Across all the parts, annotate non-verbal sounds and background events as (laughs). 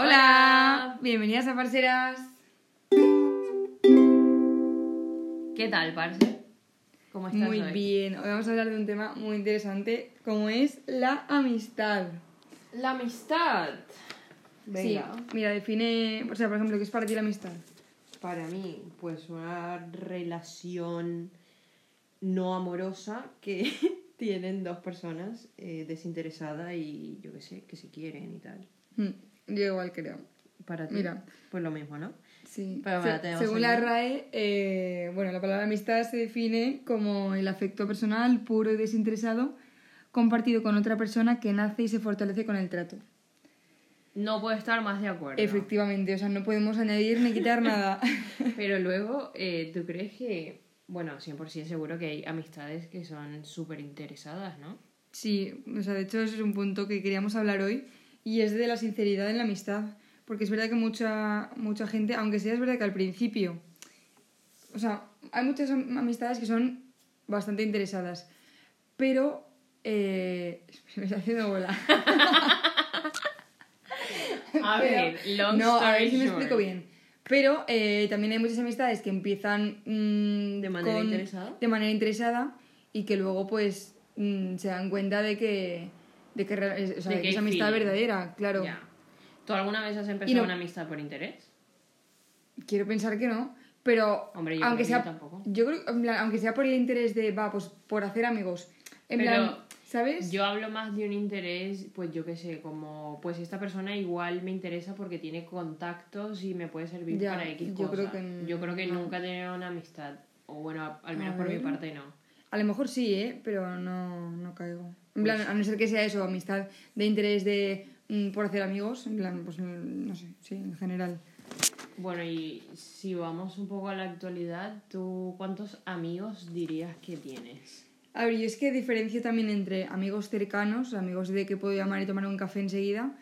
Hola, bienvenidas a Parceras. ¿Qué tal, parce? ¿Cómo estás Muy hoy? bien, hoy vamos a hablar de un tema muy interesante como es la amistad. La amistad. Sí, mira, define, o sea, por ejemplo, ¿qué es para ti la amistad? Para mí, pues una relación no amorosa que (laughs) tienen dos personas eh, desinteresadas y yo qué sé, que se quieren y tal. Mm, Yo igual creo. Para ti, Mira. pues lo mismo, ¿no? Sí. Pero Se- bueno, tenemos según la RAE, eh, bueno, la palabra amistad se define como el afecto personal, puro y desinteresado, compartido con otra persona que nace y se fortalece con el trato. No puedo estar más de acuerdo. Efectivamente, o sea, no podemos añadir ni quitar nada. (laughs) Pero luego, eh, ¿tú crees que, bueno, 100% seguro que hay amistades que son súper interesadas, ¿no? Sí, o sea, de hecho ese es un punto que queríamos hablar hoy y es de la sinceridad en la amistad, porque es verdad que mucha mucha gente, aunque sea es verdad que al principio, o sea, hay muchas am- amistades que son bastante interesadas, pero eh, (laughs) me está haciendo bola. (laughs) A ver, long no, a ver si me explico bien. Pero eh, también hay muchas amistades que empiezan mm, ¿De manera con- interesada? de manera interesada y que luego pues mm, se dan cuenta de que de que, o sea, De que es amistad feeling. verdadera, claro. Ya. ¿Tú alguna vez has empezado no- una amistad por interés? Quiero pensar que no, pero Hombre, yo aunque creo que sea yo tampoco. yo creo en plan, aunque sea por el interés de va, pues por hacer amigos. En Pero plan, ¿sabes? Yo hablo más de un interés, pues yo qué sé, como pues esta persona igual me interesa porque tiene contactos y me puede servir Ya, para X yo creo que Yo creo que no. nunca he tenido una amistad, o bueno, al A menos por mi parte no. A lo mejor sí, ¿eh? Pero no, no caigo. En Pues plan, a no ser que sea eso, amistad de interés de mm, por hacer amigos, en plan, pues no sé, sí, en general. Bueno, y si vamos un poco a la actualidad, ¿tú cuántos amigos dirías que tienes? A ver, yo es que diferencio también entre amigos cercanos, amigos de que puedo llamar y tomar un café enseguida,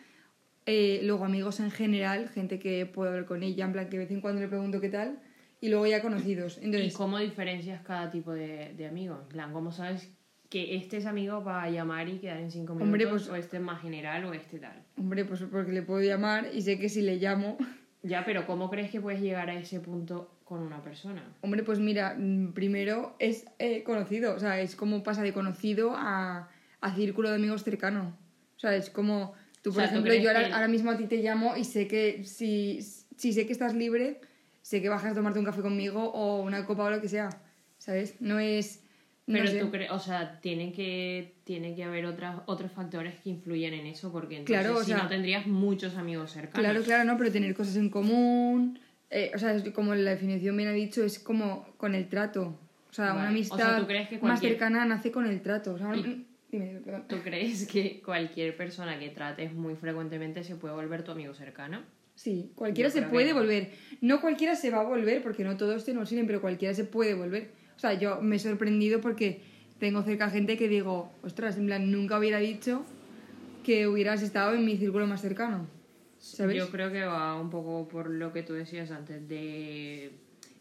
eh, luego amigos en general, gente que puedo hablar con ella, en plan que de vez en cuando le pregunto qué tal, y luego ya conocidos. ¿Y Entonces, cómo diferencias cada tipo de, de amigo? En plan, ¿cómo sabes que este es amigo para llamar y quedar en cinco minutos? Hombre, pues- o este es más general o este tal. hombre, pues porque le puedo llamar y sé que si le llamo, (laughs) Ya, pero ¿cómo crees que puedes llegar a ese punto con una persona? hombre, pues mira, mm, primero es eh, conocido, o sea, es como pasa de conocido a, a círculo de amigos cercano. O sea, es como, tú por O sea, ¿tú ejemplo, crees yo ahora, que- ahora mismo a ti te llamo y sé que si, si sé que estás libre, sé que bajas a tomarte un café conmigo o una copa o lo que sea, ¿sabes? No es... no Pero sé. tú crees, o sea, tiene que, tiene que haber otras, otros factores que influyen en eso, porque entonces Claro, o si sea- no tendrías muchos amigos cercanos. Claro, claro, no, pero tener cosas en común, eh, o sea, es como la definición bien ha dicho, es como con el trato. O sea, Vale. una O amistad sea, ¿tú crees que más cercana nace con el trato. O sea, Y- dime, perdón. ¿Tú crees que cualquier persona que trates muy frecuentemente se puede volver tu amigo cercano? Sí, cualquiera se puede volver. No cualquiera se va a volver, porque no todos te nos sirven, pero cualquiera se puede volver. O sea, yo me he sorprendido porque tengo cerca gente que digo, ostras, en plan, nunca hubiera dicho que hubieras estado en mi círculo más cercano. ¿Sabes? Yo creo que va un poco por lo que tú decías antes de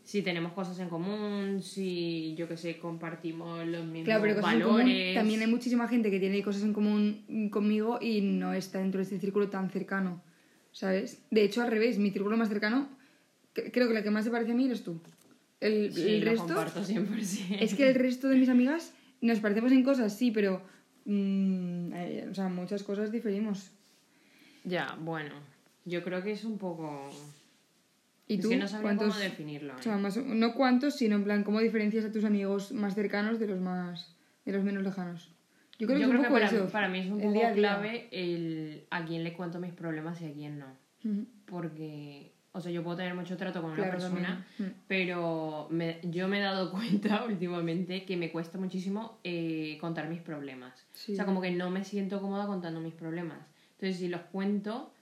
si tenemos cosas en común, si yo que sé, compartimos los mismos Claro, pero cosas en valores. común, también hay muchísima gente que tiene cosas en común conmigo y no está dentro de este círculo tan cercano, ¿sabes? De hecho, al revés, mi círculo más cercano, cre- creo que la que más se parece a mí eres tú. El, Sí, el lo resto, comparto 100%. es que el resto de mis (laughs) amigas nos parecemos en cosas, sí, pero, mm, eh, o sea, muchas cosas diferimos. Ya, bueno, yo creo que es un poco... ¿Y es tú? que no sabría ¿Cuántos- cómo definirlo. ¿eh? O sea, más- no cuántos, sino en plan, ¿cómo diferencias a tus amigos más cercanos de los más de los menos lejanos? Yo creo que es un poco para, eso. para mí es un el poco clave el a quién le cuento mis problemas y a quién no. Ujú. Porque, o sea, yo puedo tener mucho trato con una Claro, persona, también. Pero me- yo me he dado (laughs) cuenta últimamente que me cuesta muchísimo eh, contar mis problemas. Sí. O sea, como que no me siento cómoda contando mis problemas. Entonces, si los cuento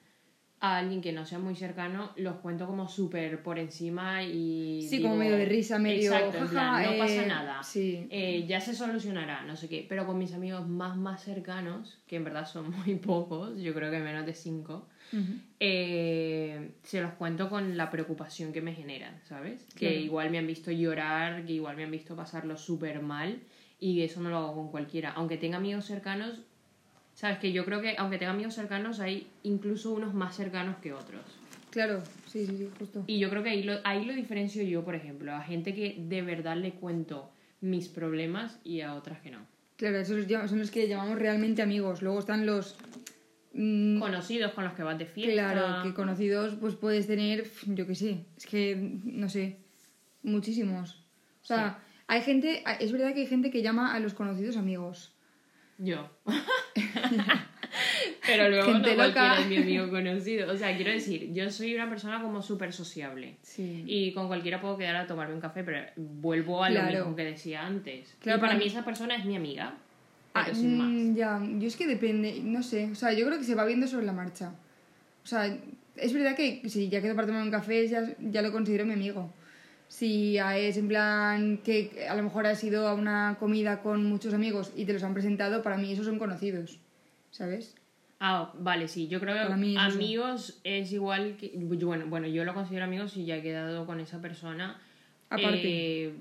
a alguien que no sea muy cercano, los cuento como súper por encima y... Sí, digo- como medio de risa, medio, Exacto, en plan, jaja, no pasa eh, nada. sí. Eh, ya se solucionará, no sé qué. Pero con mis amigos más, más cercanos, que en verdad son (laughs) muy pocos, yo creo que menos de cinco, eh, se los cuento con la preocupación que me generan, ¿sabes? Que igual me han visto llorar, que igual me han visto pasarlo súper mal y eso no lo hago con cualquiera. Aunque tenga amigos cercanos, Sabes que yo creo que aunque tenga amigos cercanos, hay incluso unos más cercanos que otros. Claro, sí, sí, sí, justo. Y yo creo que ahí lo, ahí lo diferencio yo, por ejemplo, a gente que de verdad le cuento mis problemas y a otras que no. Claro, esos son los que llamamos realmente amigos. Luego están los... mm, Conocidos con los que vas de fiesta. Claro, que conocidos pues puedes tener, yo qué sé, es que, no sé, muchísimos. O sea, hay gente, es verdad que hay gente que llama a los conocidos amigos. Yo. (laughs) (laughs) Pero luego Gente no loca. cualquiera es mi amigo conocido. O sea, quiero decir, yo soy una persona como súper sociable. Sí. Y con cualquiera puedo quedar a tomarme un café, pero vuelvo a lo Claro. mismo que decía antes. Claro, y para mí esa persona es mi amiga. Pero Ah, sin más. mm, Ya, yo es que depende, no sé, o sea, yo creo que se va viendo sobre la marcha. O sea, es verdad que si ya quedo para tomar un café, ya, ya lo considero mi amigo. Si ah, es en plan que a lo mejor has ido a una comida con muchos amigos y te los han presentado, para mí esos son conocidos, ¿sabes? Ah, vale, sí. Yo creo que mí amigos es igual que. Bueno, bueno, yo lo considero amigos si ya he quedado con esa persona. Aparte. eh,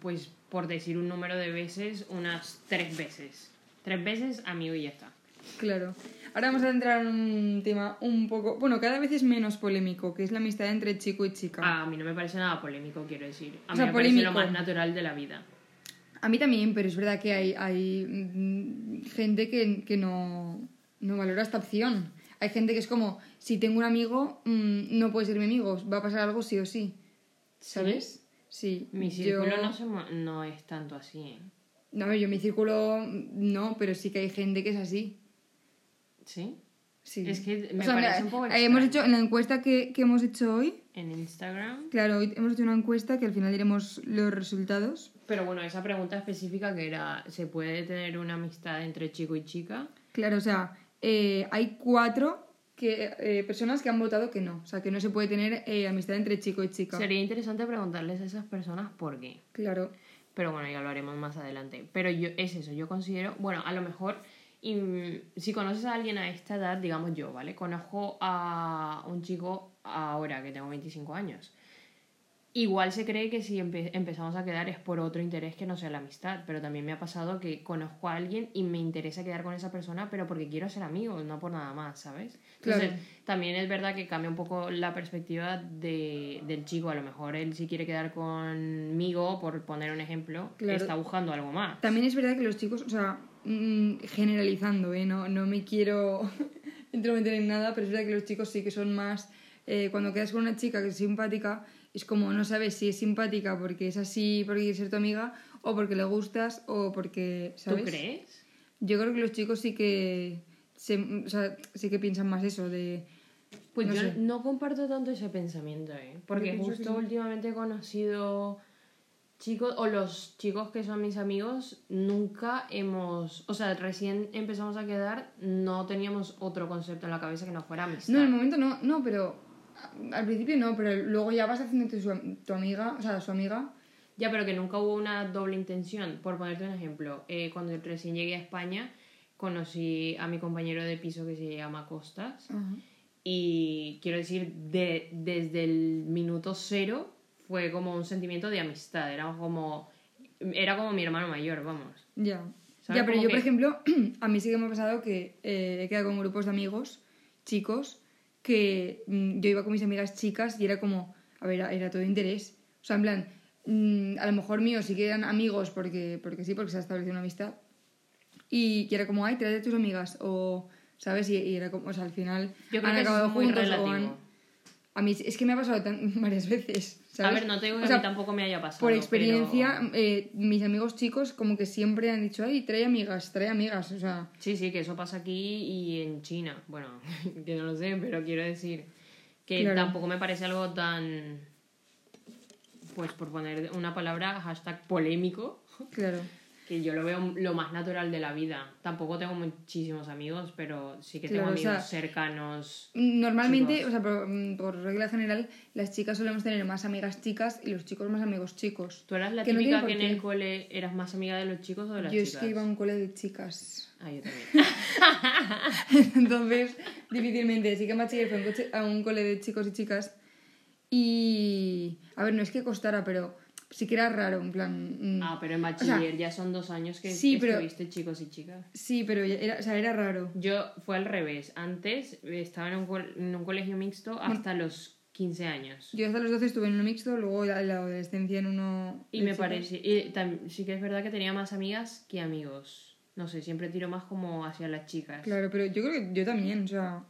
pues por decir un número de veces, unas tres veces. Tres veces amigo y ya está. Claro. Ahora vamos a entrar en un tema un poco, bueno, cada vez es menos polémico, que es la amistad entre chico y chica. Ah, a mí no me parece nada polémico, quiero decir. A O mí sea, me parece lo polémico. más natural de la vida. A mí también, pero es verdad que hay, hay mm, gente que, que no, no valora esta opción. Hay gente que es como, si tengo un amigo, mm, no puede ser mi amigo, va a pasar algo sí o sí. ¿Sabes? Sí. Mi yo- círculo no, se mo- no es tanto así. ¿eh? No, yo mi círculo mm, no, pero sí que hay gente que es así. ¿Sí? Sí. Es que me O sea, parece mira, un poco eh, hemos hecho en la encuesta que, que hemos hecho hoy, En Instagram. claro, hoy hemos hecho una encuesta que al final diremos los resultados. Pero bueno, esa pregunta específica que era, ¿se puede tener una amistad entre chico y chica? Claro, o sea, eh, hay cuatro que, eh, personas que han votado que no. O sea, que no se puede tener eh, amistad entre chico y chica. Sería interesante preguntarles a esas personas por qué. Claro. Pero bueno, ya lo haremos más adelante. Pero yo, es eso, yo considero, bueno, a lo mejor, y, mm, si conoces a alguien a esta edad, digamos yo, ¿vale? Conozco a un chico ahora que tengo 25 años. Igual se cree que si empe- empezamos a quedar es por otro interés que no sea la amistad, pero también me ha pasado que conozco a alguien y me interesa quedar con esa persona, pero porque quiero ser amigo, no por nada más, ¿sabes? Entonces, Claro. también es verdad que cambia un poco la perspectiva de, del chico. A lo mejor él si quiere quedar conmigo, por poner un ejemplo, Claro. está buscando algo más. También es verdad que los chicos, o sea, mm, generalizando, ¿eh? No, no me quiero (laughs) entrometer en nada, pero es verdad que los chicos sí que son más... eh, cuando quedas con una chica que es simpática, es como no sabes si es simpática porque es así, porque quiere ser tu amiga, o porque le gustas, o porque... ¿sabes? ¿Tú crees? Yo creo que los chicos sí que... Se, o sea, sí que piensan más eso, de... Pues No yo sé. no comparto tanto ese pensamiento, ¿eh? Porque que justo últimamente he conocido chicos, o los chicos que son mis amigos, nunca hemos, o sea, recién empezamos a quedar, no teníamos otro concepto en la cabeza que no fuera amistad. No, en el momento no, no, pero al principio no, pero luego ya vas haciéndote su, tu amiga, o sea, su amiga. Ya, pero que nunca hubo una doble intención. Por ponerte un ejemplo, eh, cuando recién llegué a España, conocí a mi compañero de piso que se llama Costas. Y quiero decir, de, desde el minuto cero fue como un sentimiento de amistad. Era como, era como mi hermano mayor, vamos. Ya. ¿Sabes? Ya, pero Como yo, que- por ejemplo, (clears throat) a mí sí que me ha pasado que eh, he quedado con grupos de amigos, chicos, que mm, yo iba con mis amigas chicas y era como, a ver, era todo interés. O sea, en plan, mm, a lo mejor míos sí que eran amigos porque, porque sí, porque se ha establecido una amistad. Y, y era como, ay, trae a tus amigas. O, ¿sabes? Y, y era como, o sea, al final Yo creo han que acabado es muy juntos o relativo. han... A mí es que me ha pasado tan- (laughs) varias veces. ¿sabes? A ver, no te digo que O sea, a mí tampoco me haya pasado. por experiencia, pero- eh, mis amigos chicos como que siempre han dicho, ay, trae amigas, trae amigas, o sea, Sí, sí, que eso pasa aquí y en China. Bueno, (laughs) que no lo sé, pero quiero decir que Claro. tampoco me parece algo tan, pues por poner una palabra, hashtag polémico, claro. Que yo lo veo lo más natural de la vida. Tampoco tengo muchísimos amigos, pero sí que tengo Claro, o amigos sea, cercanos. Normalmente, Chicos. o sea, por, mm, por regla general, las chicas solemos tener más amigas chicas y los chicos más amigos chicos. ¿Tú eras la que no típica tiene que en el cole eras más amiga de los chicos o de las Yo chicas? es que iba a un cole de chicas. Ah, yo también. (laughs) Entonces, difícilmente. Sí que en bachiller fue a un cole de chicos y chicas. Y. A ver, no es que costara, pero sí que era raro, en plan... mm, Ah, pero en sea, bachiller ya son dos años que sí, pero- estuviste chicos y chicas. Sí, pero era, o sea, era raro. Yo fue al revés. Antes eh, estaba en un, en un colegio mixto hasta los 15 años. Yo hasta los 12 estuve en uno mixto, luego la, la adolescencia en uno... Y me parece. Y tam- sí que es verdad que tenía más amigas que amigos. No sé, siempre tiro más como hacia las chicas. Claro, pero yo creo que yo también, o sea...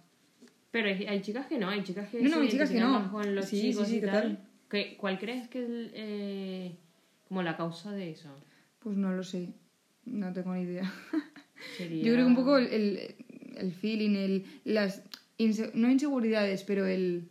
Pero hay, hay chicas que no, hay chicas que No, no, hay chicas que no. con los Sí, chicos sí, sí, y tal. total. ¿Qué- ¿Cuál crees que es eh, como la causa de eso? Pues no lo sé, no tengo ni idea. (laughs) Sería... Yo creo que un poco el, el, el feeling, el, las... inse- no inseguridades, pero el...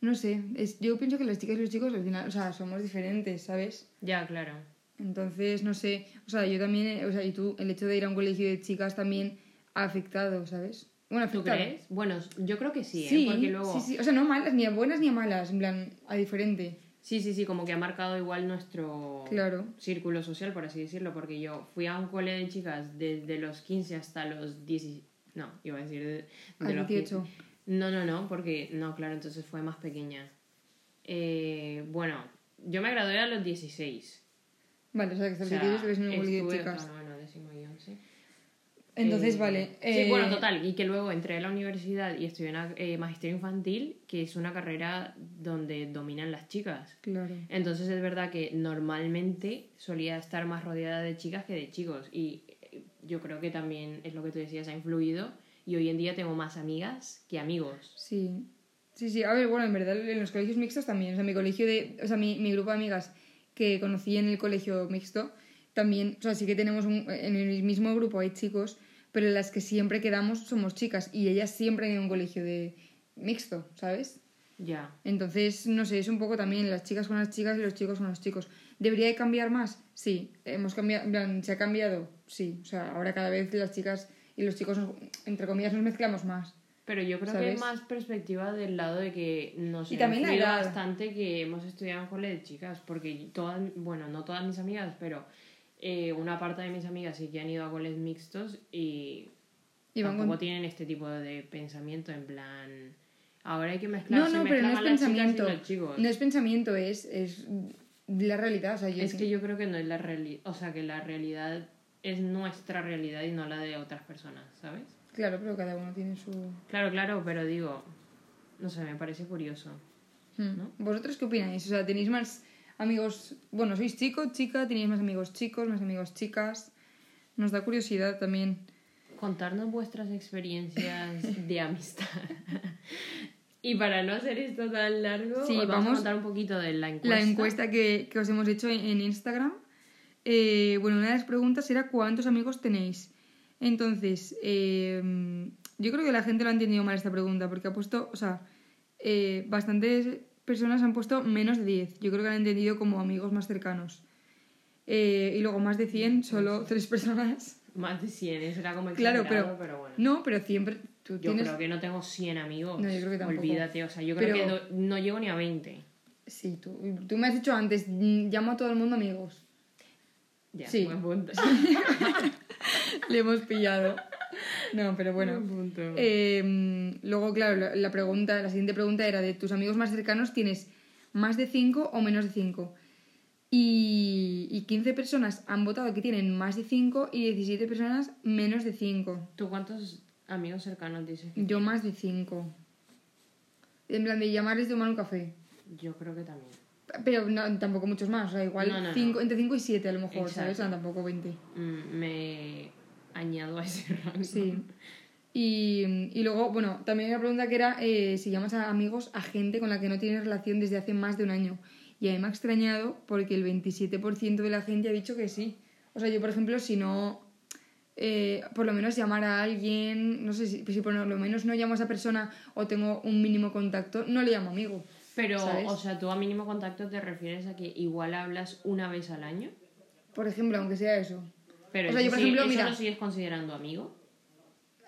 No sé, es, yo pienso que las chicas y los chicos al final, o sea, somos diferentes, ¿sabes? Ya, claro. Entonces, no sé, o sea, yo también, o sea, y tú, el hecho de ir a un colegio de chicas también ha afectado, ¿sabes? Bueno, ¿Tú crees? Bueno, yo creo que sí, ¿eh? Sí, Porque luego... sí, sí, o sea, no malas, ni a buenas ni a malas, en plan, a diferente. Sí, sí, sí, como que ha marcado igual nuestro Claro. círculo social, por así decirlo, porque yo fui a un cole de chicas desde los 15 hasta los 10... No, iba a decir de, de los 18. 15. No, no, no, porque... No, claro, entonces fue más pequeña. Eh, bueno, yo me gradué a los 16. Vale, o sea, que O hasta sea, el 18 ves en un colegio de estuve- chicas. claro, bueno, décimo y once. Entonces, Eh, vale. Sí, eh, bueno, total. Y que luego entré a la universidad y estudié en eh, magisterio infantil, que es una carrera donde dominan las chicas. Claro. Entonces es verdad que normalmente solía estar más rodeada de chicas que de chicos. Y eh, yo creo que también es lo que tú decías, ha influido. Y hoy en día tengo más amigas que amigos. Sí. Sí, sí. A ver, bueno, en verdad en los colegios mixtos también. O sea, mi colegio de. O sea, mi, mi grupo de amigas que conocí en el colegio mixto también. O sea, sí que tenemos un, en el mismo grupo hay chicos, pero las que siempre quedamos somos chicas. Y ellas siempre a un colegio de mixto, ¿sabes? Ya. Entonces, no sé, es un poco también las chicas con las chicas y los chicos con los chicos. ¿Debería de cambiar más? Sí. Hemos cambiado, en ¿Se ha cambiado? Sí. O sea, ahora cada vez las chicas y los chicos, nos- entre comillas, nos mezclamos más. Pero yo creo que es más perspectiva del lado de que nos Y también la bastante que hemos estudiado en cole de chicas, porque todas, bueno, no todas mis amigas, pero eh, una parte de mis amigas sí que han ido a coles mixtos y, Y tampoco con- tienen este tipo de pensamiento en plan ahora hay que mezclar No, no, pero no es pensamiento. No es pensamiento, es, es la realidad. O sea, yo es que yo creo que no es la realidad o sea que la realidad es nuestra realidad y no la de otras personas ¿sabes? Claro, pero cada uno tiene su... claro claro pero digo no sé me parece curioso Hmm. ¿No? ¿Vosotros qué opináis? O sea, ¿tenéis más amigos... Bueno, sois chico, chica, tenéis más amigos chicos, más amigos chicas? Nos da curiosidad también. contarnos vuestras experiencias de amistad. y para no hacer esto tan largo, Sí, vamos, vamos- a contar un poquito de la encuesta. La encuesta que, que os hemos hecho en, en Instagram. eh, bueno, una de las preguntas era ¿cuántos amigos tenéis? Entonces, eh, yo creo que la gente lo ha entendido mal esta pregunta, porque ha puesto, o sea, eh, bastantes personas han puesto menos de 10. Yo creo que han entendido como amigos más cercanos. Eh, y luego más de 100, solo (laughs) tres personas. Más de 100, eso era como Claro, exagerado, pero, pero, bueno. no, pero siempre tú yo tienes... creo que no tengo 100 amigos. No, yo creo que tampoco. Olvídate, o sea, yo creo Pero- que no, no llego ni a 20. Sí, tú, tú me has dicho antes, mm, llamo a todo el mundo amigos. Ya, Sí. buen punto. (laughs) (laughs) Le hemos pillado. No, pero bueno. Eh, luego, claro, la, pregunta, la siguiente pregunta era de tus amigos más cercanos, ¿tienes más de 5 o menos de 5? Y, y 15 personas han votado que tienen más de 5 y 17 personas menos de 5. ¿Tú cuántos amigos cercanos dices? Yo más de 5. En plan de llamarles tomar un café. Yo creo que también. Pero no, tampoco muchos más, o sea, igual No, no, cinco, entre 5 y 7 a lo mejor, ¿sabes? O sea, Exacto. tampoco 20. Mm, me añado a ese rango. Sí. Y, y luego, bueno, también hay una pregunta que era eh, si llamas a amigos a gente con la que no tienes relación desde hace más de un año. Y a mí me ha extrañado porque el 27% de la gente ha dicho que sí. O sea, yo, por ejemplo, si no, eh, por lo menos llamar a alguien, no sé si, si por lo menos no llamo a esa persona o tengo un mínimo contacto, no le llamo amigo. Pero, ¿Sabes? o sea, tú a mínimo contacto te refieres a que igual hablas una vez al año. Por ejemplo, aunque sea eso. Pero O sea, yo, por sí- ejemplo, ¿eso mira- lo sigues considerando amigo?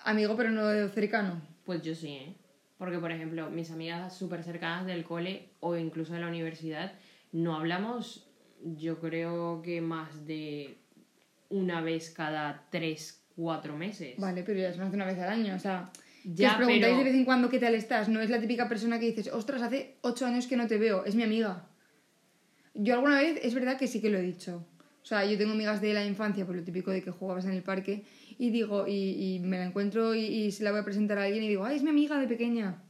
Amigo, pero no cercano. Pues yo sí, ¿eh? Porque, por ejemplo, mis amigas súper cercanas del cole o incluso de la universidad, no hablamos, yo creo que más de una vez cada tres, cuatro meses. Vale, pero ya es más de una vez al año, o sea... Ya, os preguntáis pero- de vez en cuando qué tal estás, no es la típica persona que dices, ostras, hace ocho años que no te veo, es mi amiga. Yo alguna vez es verdad que sí que lo he dicho. O sea, yo tengo amigas de la infancia, por lo típico de que jugabas en el parque, y digo, y, y me la encuentro y, y se la voy a presentar a alguien y digo, ay, es mi amiga de pequeña.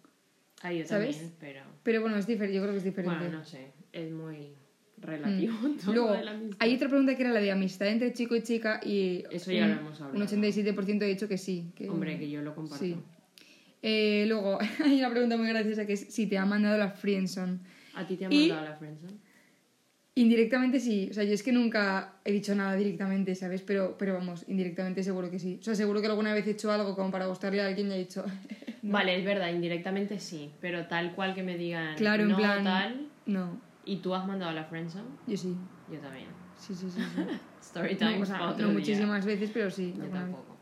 Ah, yo ¿Sabes? también, pero... Pero bueno, es diferente, yo creo que es diferente. Bueno, no sé, es muy relativo (laughs) todo Mm. Luego, de la amistad. hay otra pregunta que era la de amistad entre chico y chica y Eso ya un, lo hemos hablado. un 87% ha dicho que sí. Que, Hombre, que yo lo comparto. Sí. Eh, luego, (laughs) hay una pregunta muy graciosa que es si te ha mandado la friendzone. ¿A ti te ha Y- mandado la friendzone? Indirectamente sí, o sea, yo es que nunca he dicho nada directamente, ¿sabes? Pero, pero vamos, indirectamente seguro que sí. O sea, seguro que alguna vez he hecho algo como para gustarle a alguien y he dicho, (laughs) Vale, es verdad, indirectamente sí, pero tal cual que me digan claro, en no plan... tal No, y tú has mandado la friendzone, yo sí. yo también. Sí, sí, sí. sí. (laughs) Story time No, o sea, para otro no día. muchísimas veces, pero sí. Yo vez. tampoco.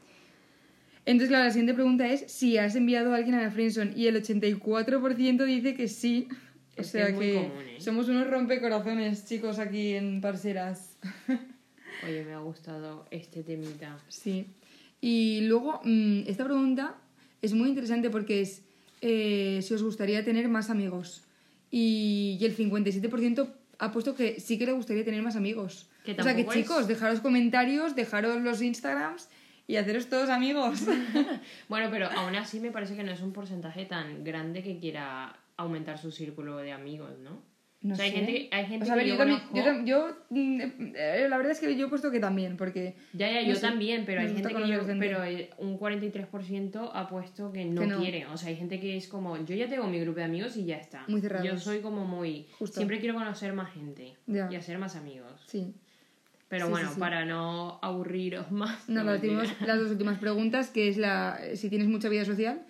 Entonces, claro, la siguiente pregunta es si has enviado a alguien a la friendzone y el 84% dice que sí. O Es que sea es muy que común, ¿eh? somos unos rompecorazones, chicos, aquí en Parceras. (laughs) Oye, me ha gustado este temita. Sí. Y luego, mm, esta pregunta es muy interesante porque es eh, si os gustaría tener más amigos. Y, y el 57% ha puesto que sí que le gustaría tener más amigos. Que o sea que es- chicos, dejaros comentarios, dejaros los Instagrams y haceros todos amigos. (laughs) Bueno, pero aún así me parece que no es un porcentaje tan grande que quiera aumentar su círculo de amigos, ¿no? No o sea, hay sé. gente, que- hay gente O sea, ver, que yo, yo, también, conozco... yo, yo, mm, eh, la verdad es que yo he puesto que también, porque Ya, ya, yo sé, también, pero hay gente que yo, gente. pero un 43% ha puesto que no, Que no. quiere. O sea, hay gente que es como, yo ya tengo mi grupo de amigos y ya está. Muy cerrados. Yo soy como muy, Justo. siempre quiero conocer más gente Ya. y hacer más amigos. sí. Pero Sí, bueno, sí, sí. para no aburriros (laughs) más. No, no, las, últimas- las dos últimas preguntas, que es la si tienes mucha vida social.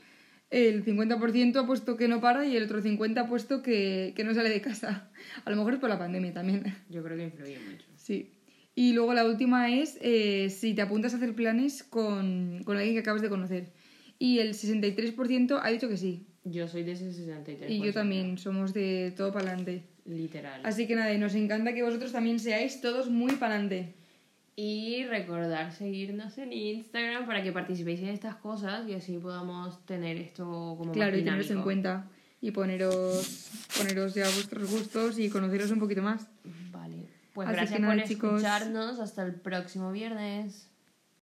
El 50% ha puesto que no para y el otro 50% ha puesto que, que no sale de casa. (laughs) A lo mejor es por la pandemia también. Yo creo que influye mucho. Sí. Y luego la última es eh, si te apuntas a hacer planes con, con alguien que acabas de conocer. Y el 63% ha dicho que sí. Yo soy de ese 63%. Y yo también, somos de todo para adelante. Literal. Así que nada, y nos encanta que vosotros también seáis todos muy para adelante. Y recordar seguirnos en Instagram para que participéis en estas cosas y así podamos tener esto como Claro, más y teneros en cuenta y poneros, poneros ya vuestros gustos y conoceros un poquito más. Vale. Pues Así que gracias nada, por chicos. escucharnos. Hasta el próximo viernes.